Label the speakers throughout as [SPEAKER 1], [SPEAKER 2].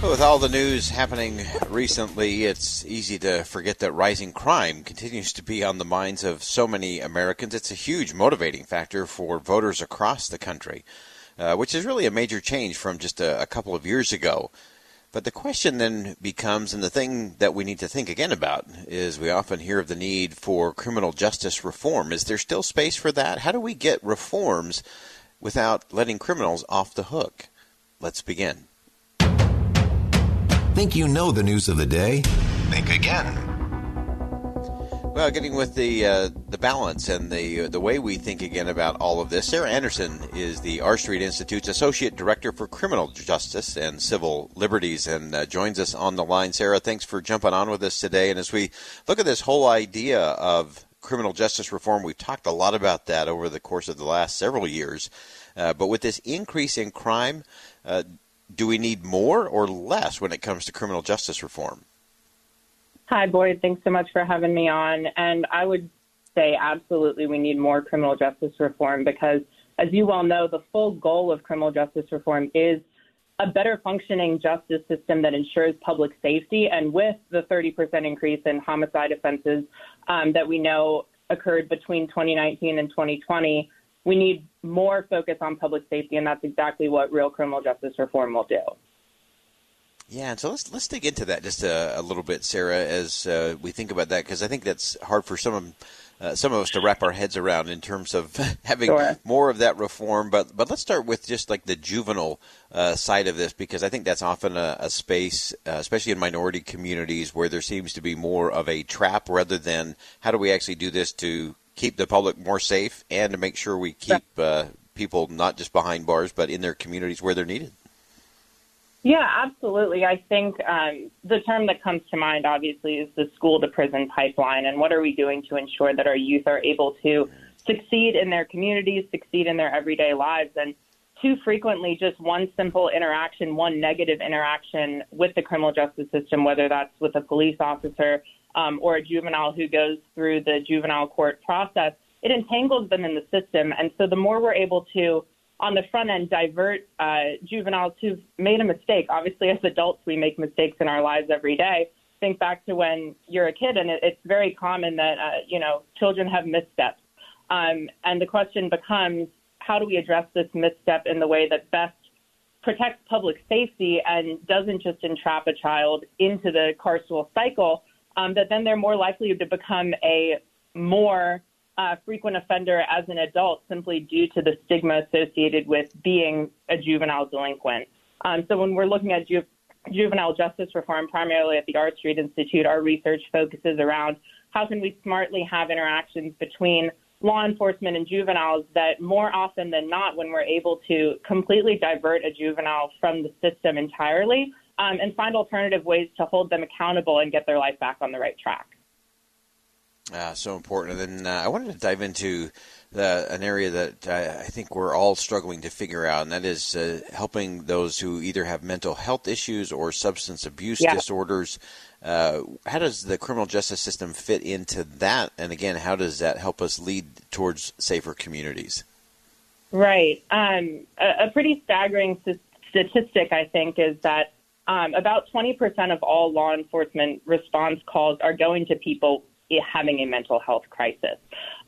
[SPEAKER 1] With all the news happening recently, it's easy to forget that rising crime continues to be on the minds of so many Americans. It's a huge motivating factor for voters across the country, uh, which is really a major change from just a, a couple of years ago. But the question then becomes, and the thing that we need to think again about, is we often hear of the need for criminal justice reform. Is there still space for that? How do we get reforms without letting criminals off the hook? Let's begin.
[SPEAKER 2] Think you know the news of the day?
[SPEAKER 3] Think again.
[SPEAKER 1] Well, getting with the uh, the balance and the uh, the way we think again about all of this. Sarah Anderson is the R Street Institute's associate director for criminal justice and civil liberties, and uh, joins us on the line. Sarah, thanks for jumping on with us today. And as we look at this whole idea of criminal justice reform, we've talked a lot about that over the course of the last several years. Uh, but with this increase in crime, uh, do we need more or less when it comes to criminal justice reform?
[SPEAKER 4] Hi, Boyd. Thanks so much for having me on. And I would say absolutely we need more criminal justice reform because, as you well know, the full goal of criminal justice reform is a better functioning justice system that ensures public safety. And with the 30% increase in homicide offenses um, that we know occurred between 2019 and 2020, we need more focus on public safety, and that's exactly what real criminal justice reform will do.
[SPEAKER 1] Yeah, and so let's let's dig into that just a, a little bit, Sarah, as uh, we think about that, because I think that's hard for some of uh, some of us to wrap our heads around in terms of having
[SPEAKER 4] sure.
[SPEAKER 1] more of that reform. But but let's start with just like the juvenile uh, side of this, because I think that's often a, a space, uh, especially in minority communities, where there seems to be more of a trap rather than how do we actually do this to keep the public more safe and to make sure we keep uh, people not just behind bars but in their communities where they're needed.
[SPEAKER 4] Yeah, absolutely. I think um, the term that comes to mind, obviously, is the school to prison pipeline. And what are we doing to ensure that our youth are able to succeed in their communities, succeed in their everyday lives? And too frequently, just one simple interaction, one negative interaction with the criminal justice system, whether that's with a police officer um, or a juvenile who goes through the juvenile court process, it entangles them in the system. And so the more we're able to, on the front end, divert uh, juveniles who've made a mistake. Obviously, as adults, we make mistakes in our lives every day. Think back to when you're a kid, and it, it's very common that uh, you know children have missteps. Um, and the question becomes, how do we address this misstep in the way that best protects public safety and doesn't just entrap a child into the carceral cycle, um, that then they're more likely to become a more uh, frequent offender as an adult simply due to the stigma associated with being a juvenile delinquent. Um, so when we're looking at ju- juvenile justice reform, primarily at the R Street Institute, our research focuses around how can we smartly have interactions between law enforcement and juveniles that more often than not, when we're able to completely divert a juvenile from the system entirely, um, and find alternative ways to hold them accountable and get their life back on the right track.
[SPEAKER 1] Uh, so important. And then uh, I wanted to dive into the, an area that I, I, think we're all struggling to figure out, and that is uh, helping those who either have mental health issues or substance abuse
[SPEAKER 4] yeah.
[SPEAKER 1] disorders. Uh, how does the criminal justice system fit into that? And again, how does that help us lead towards safer communities?
[SPEAKER 4] Right. Um, a, a pretty staggering statistic, I think, is that um, about 20% of all law enforcement response calls are going to people having a mental health crisis.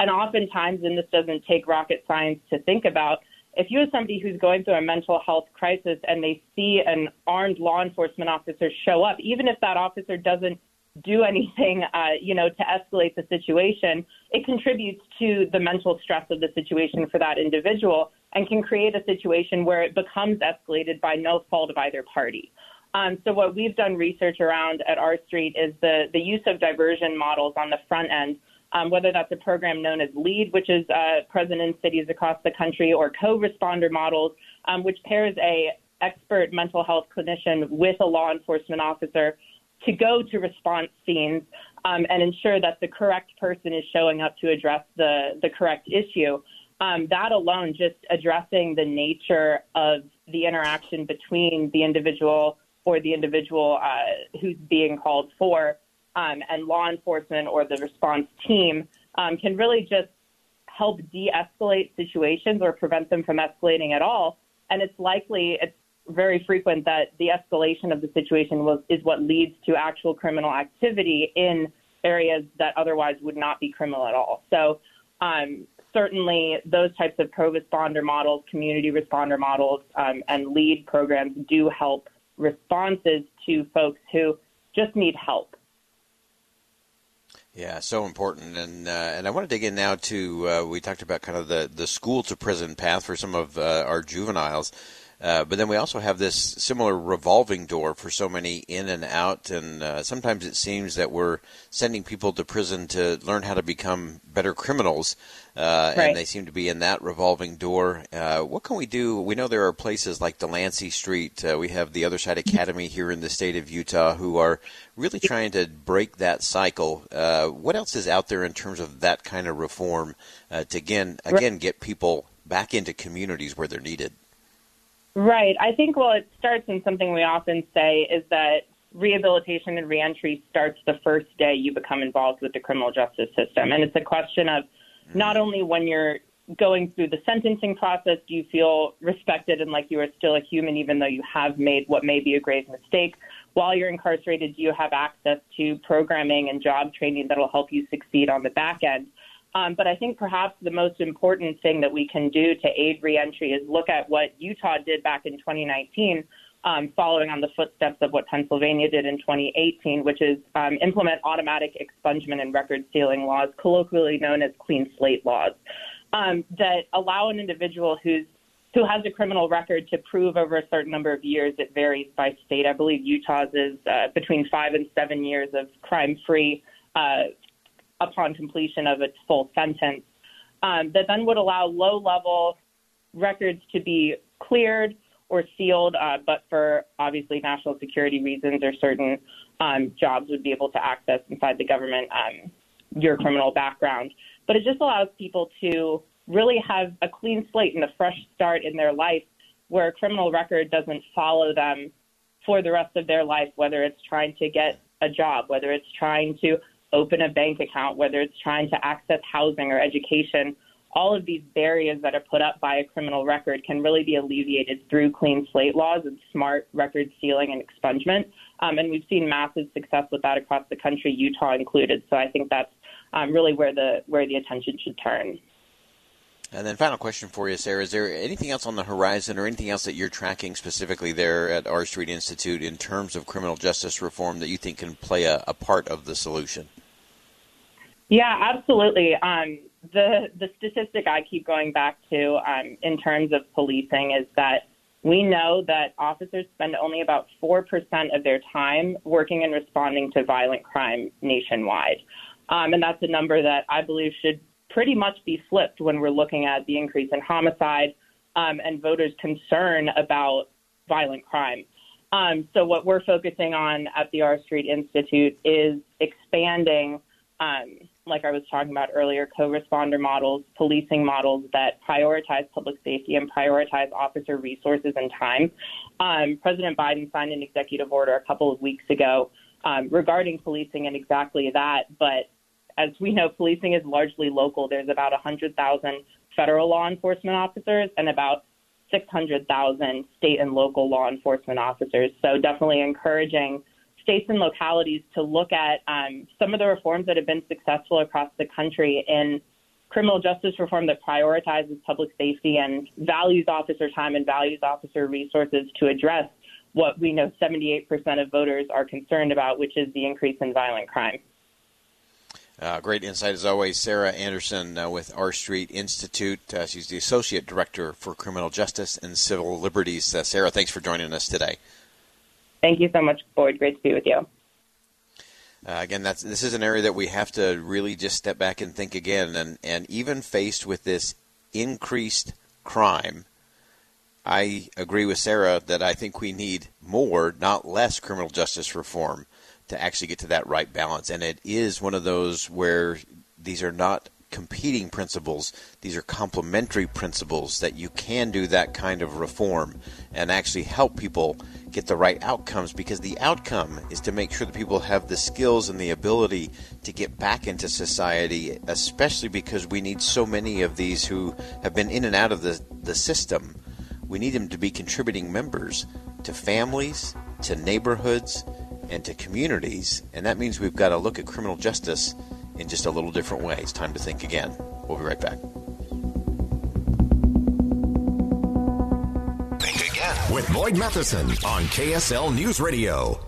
[SPEAKER 4] And oftentimes, and this doesn't take rocket science to think about, if you have somebody who's going through a mental health crisis and they see an armed law enforcement officer show up, even if that officer doesn't do anything, uh, you know, to escalate the situation, it contributes to the mental stress of the situation for that individual and can create a situation where it becomes escalated by no fault of either party. Um, so what we've done research around at R Street is the, the use of diversion models on the front end, um, whether that's a program known as LEAD, which is uh, present in cities across the country, or co-responder models, um, which pairs a expert mental health clinician with a law enforcement officer to go to response scenes um, and ensure that the correct person is showing up to address the, the correct issue. um, that alone, just addressing the nature of the interaction between the individual or the individual uh, who's being called for um, and law enforcement or the response team um, can really just help de-escalate situations or prevent them from escalating at all. And it's likely, it's very frequent that the escalation of the situation was, is what leads to actual criminal activity in areas that otherwise would not be criminal at all. So um, certainly those types of co-responder models, community responder models, um, and lead programs do help responses to folks who just need help.
[SPEAKER 1] Yeah, so important, and uh, and I want to dig in now to uh, we talked about kind of the the school to prison path for some of uh, our juveniles. Uh, but then we also have this similar revolving door for so many in and out, and uh, sometimes it seems that we're sending people to prison to learn how to become better criminals, uh,
[SPEAKER 4] right.
[SPEAKER 1] and they seem to be in that revolving door. Uh, what can we do? We know there are places like Delancey Street. Uh, we have the Other Side Academy here in the state of Utah who are really trying to break that cycle. Uh, what else is out there in terms of that kind of reform to again again get people back into communities where they're needed?
[SPEAKER 4] Right. I think, well, it starts in something we often say is that rehabilitation and reentry starts the first day you become involved with the criminal justice system. And it's a question of not mm. only when you're going through the sentencing process, do you feel respected and like you are still a human, even though you have made what may be a grave mistake? While you're incarcerated, do you have access to programming and job training that will help you succeed on the back end? Um, but I think perhaps the most important thing that we can do to aid reentry is look at what Utah did back in 2019, um, following on the footsteps of what Pennsylvania did in 2018, which is um, implement automatic expungement and record sealing laws, colloquially known as clean slate laws, um, that allow an individual who's who has a criminal record to prove over a certain number of years. It varies by state. I believe Utah's is uh, between five and seven years of crime-free uh, upon completion of its full sentence, um, that then would allow low level records to be cleared or sealed, uh, but for obviously national security reasons or certain um, jobs would be able to access inside the government um, your criminal background. But it just allows people to really have a clean slate and a fresh start in their life where a criminal record doesn't follow them for the rest of their life, whether it's trying to get a job, whether it's trying to open a bank account, whether it's trying to access housing or education, all of these barriers that are put up by a criminal record can really be alleviated through clean slate laws and smart record sealing and expungement. Um, and we've seen massive success with that across the country, Utah included. So I think that's um, really where the where the attention should turn.
[SPEAKER 1] And then, final question for you, Sarah: Is there anything else on the horizon, or anything else that you're tracking specifically there at R Street Institute in terms of criminal justice reform that you think can play a, a part of the solution?
[SPEAKER 4] Yeah, absolutely. Um, the the statistic I keep going back to um, in terms of policing is that we know that officers spend only about four percent of their time working and responding to violent crime nationwide, um, and that's a number that I believe should pretty much be flipped when we're looking at the increase in homicide um, and voters' concern about violent crime. Um, so what we're focusing on at the R Street Institute is expanding um, like I was talking about earlier, co-responder models, policing models that prioritize public safety and prioritize officer resources and time. Um, President Biden signed an executive order a couple of weeks ago um, regarding policing and exactly that. But as we know, policing is largely local. There's about 100,000 federal law enforcement officers and about 600,000 state and local law enforcement officers. So definitely encouraging states and localities to look at um, some of the reforms that have been successful across the country in criminal justice reform that prioritizes public safety and values officer time and values officer resources to address what we know 78% of voters are concerned about, which is the increase in violent crime.
[SPEAKER 1] Uh, great insight as always, Sarah Anderson uh, with R Street Institute. Uh, she's the Associate Director for Criminal Justice and Civil Liberties. Uh, Sarah, thanks for joining us today.
[SPEAKER 4] Thank you so much, Boyd. Great to be with you.
[SPEAKER 1] Uh, again, that's this is an area that we have to really just step back and think again. And and even faced with this increased crime, I agree with Sarah that I think we need more, not less, criminal justice reform to actually get to that right balance. And it is one of those where these are not competing principles. These are complementary principles that you can do that kind of reform and actually help people get the right outcomes because the outcome is to make sure that people have the skills and the ability to get back into society, especially because we need so many of these who have been in and out of the, the system. We need them to be contributing members to families, to neighborhoods, and to communities. And that means we've got to look at criminal justice in just a little different way. It's time to think again. We'll be right back.
[SPEAKER 3] Think again
[SPEAKER 2] with Boyd Matheson on KSL News Radio.